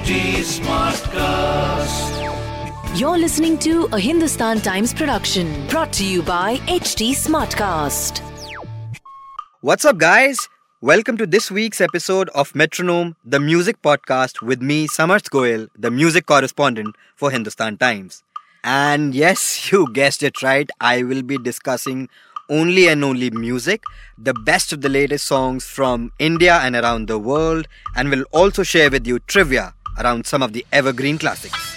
HT Smartcast. You're listening to a Hindustan Times production brought to you by HT Smartcast. What's up, guys? Welcome to this week's episode of Metronome, the music podcast with me, Samarth Goel, the music correspondent for Hindustan Times. And yes, you guessed it right, I will be discussing only and only music, the best of the latest songs from India and around the world, and will also share with you trivia around some of the evergreen classics.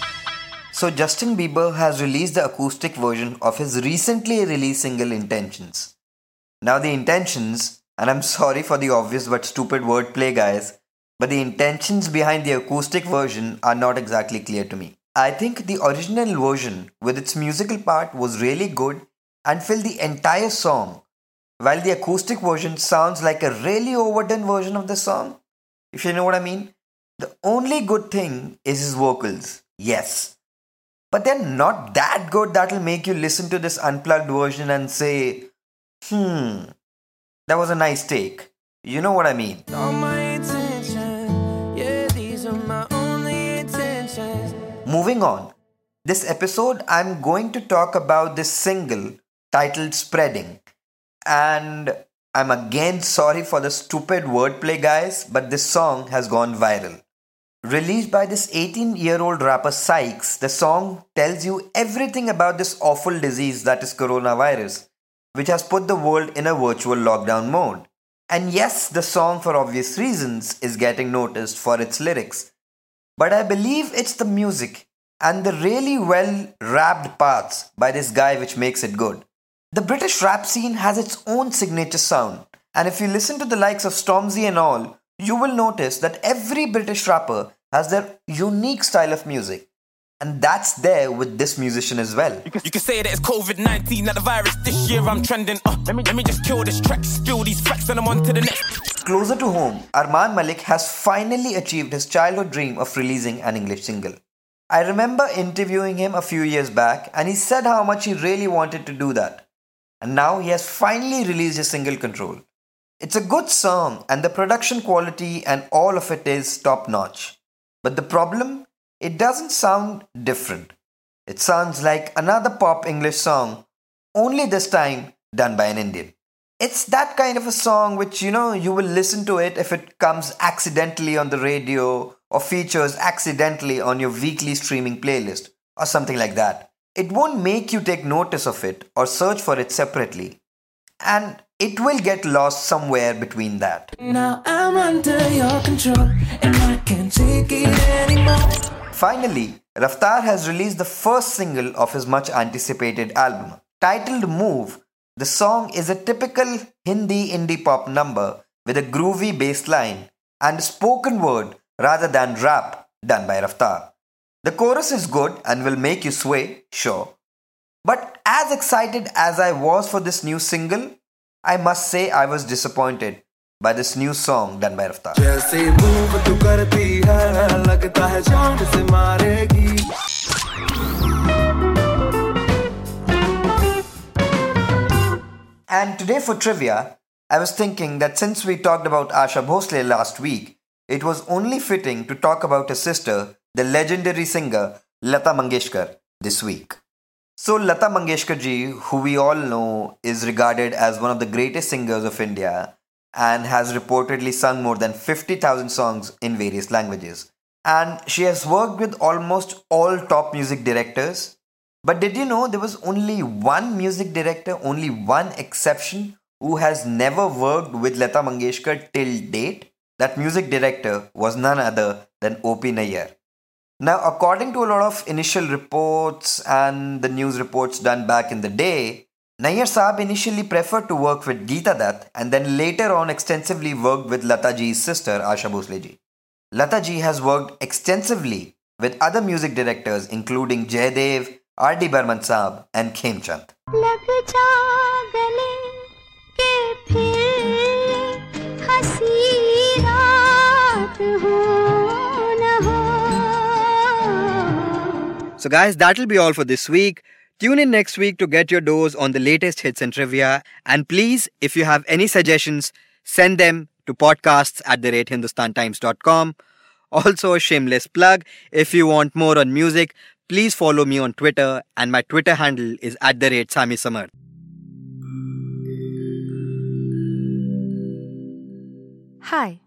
So, Justin Bieber has released the acoustic version of his recently released single Intentions. Now, the intentions, and I'm sorry for the obvious but stupid wordplay, guys, but the intentions behind the acoustic version are not exactly clear to me. I think the original version, with its musical part, was really good and filled the entire song, while the acoustic version sounds like a really overdone version of the song, if you know what I mean. The only good thing is his vocals, yes. But they're not that good that'll make you listen to this unplugged version and say, hmm, that was a nice take. You know what I mean. Moving on. This episode, I'm going to talk about this single titled Spreading. And I'm again sorry for the stupid wordplay, guys, but this song has gone viral. Released by this 18 year old rapper Sykes, the song tells you everything about this awful disease that is coronavirus, which has put the world in a virtual lockdown mode. And yes, the song, for obvious reasons, is getting noticed for its lyrics. But I believe it's the music and the really well rapped parts by this guy which makes it good. The British rap scene has its own signature sound, and if you listen to the likes of Stormzy and all, you will notice that every British rapper has their unique style of music. And that's there with this musician as well. You can, you can say that it's COVID 19, not the virus. This year I'm trending. Uh, let, me, let me just kill this track, spill these facts, and I'm on to the next. Closer to home, Armaan Malik has finally achieved his childhood dream of releasing an English single. I remember interviewing him a few years back, and he said how much he really wanted to do that and now he has finally released his single Control. It's a good song, and the production quality and all of it is top notch. But the problem, it doesn't sound different. It sounds like another pop English song, only this time done by an Indian. It's that kind of a song which you know you will listen to it if it comes accidentally on the radio or features accidentally on your weekly streaming playlist or something like that. It won't make you take notice of it or search for it separately. And it will get lost somewhere between that. Now I'm under your control and I can't take it anymore. Finally, Raftaar has released the first single of his much anticipated album. Titled Move, the song is a typical Hindi indie pop number with a groovy bass line and spoken word rather than rap done by Raftaar. The chorus is good and will make you sway, sure. But as excited as I was for this new single, I must say I was disappointed by this new song done by Raftaar. And today for trivia, I was thinking that since we talked about Asha Bhosle last week, it was only fitting to talk about her sister the legendary singer Lata Mangeshkar this week. So, Lata Mangeshkar ji, who we all know is regarded as one of the greatest singers of India and has reportedly sung more than 50,000 songs in various languages. And she has worked with almost all top music directors. But did you know there was only one music director, only one exception, who has never worked with Lata Mangeshkar till date? That music director was none other than O.P. Nayyar. Now, according to a lot of initial reports and the news reports done back in the day, Nayyar Saab initially preferred to work with Geeta Dutt and then later on extensively worked with Lata Ji's sister Asha Bhosle ji. Lata Ji has worked extensively with other music directors including Jaidev, R.D. Burman Saab and Khemchand. So, guys, that'll be all for this week. Tune in next week to get your dose on the latest hits and trivia. And please, if you have any suggestions, send them to podcasts at the rate hindustantimes.com Also, a shameless plug if you want more on music, please follow me on Twitter, and my Twitter handle is at the rate Sami Samarth. Hi,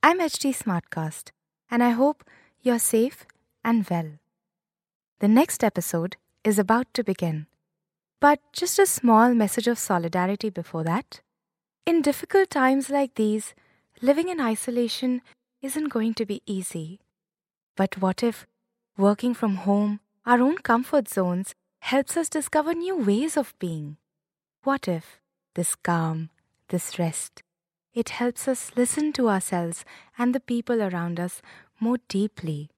I'm HT Smartcast, and I hope you're safe and well. The next episode is about to begin, but just a small message of solidarity before that. In difficult times like these, living in isolation isn't going to be easy. But what if working from home, our own comfort zones, helps us discover new ways of being? What if this calm, this rest, it helps us listen to ourselves and the people around us more deeply?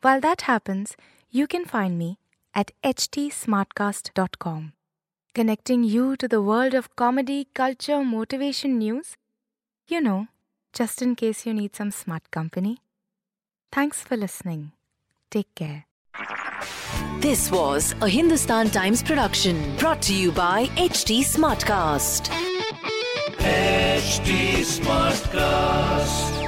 While that happens, you can find me at htsmartcast.com, connecting you to the world of comedy, culture, motivation news. You know, just in case you need some smart company. Thanks for listening. Take care. This was a Hindustan Times production brought to you by HT Smartcast. HT Smartcast.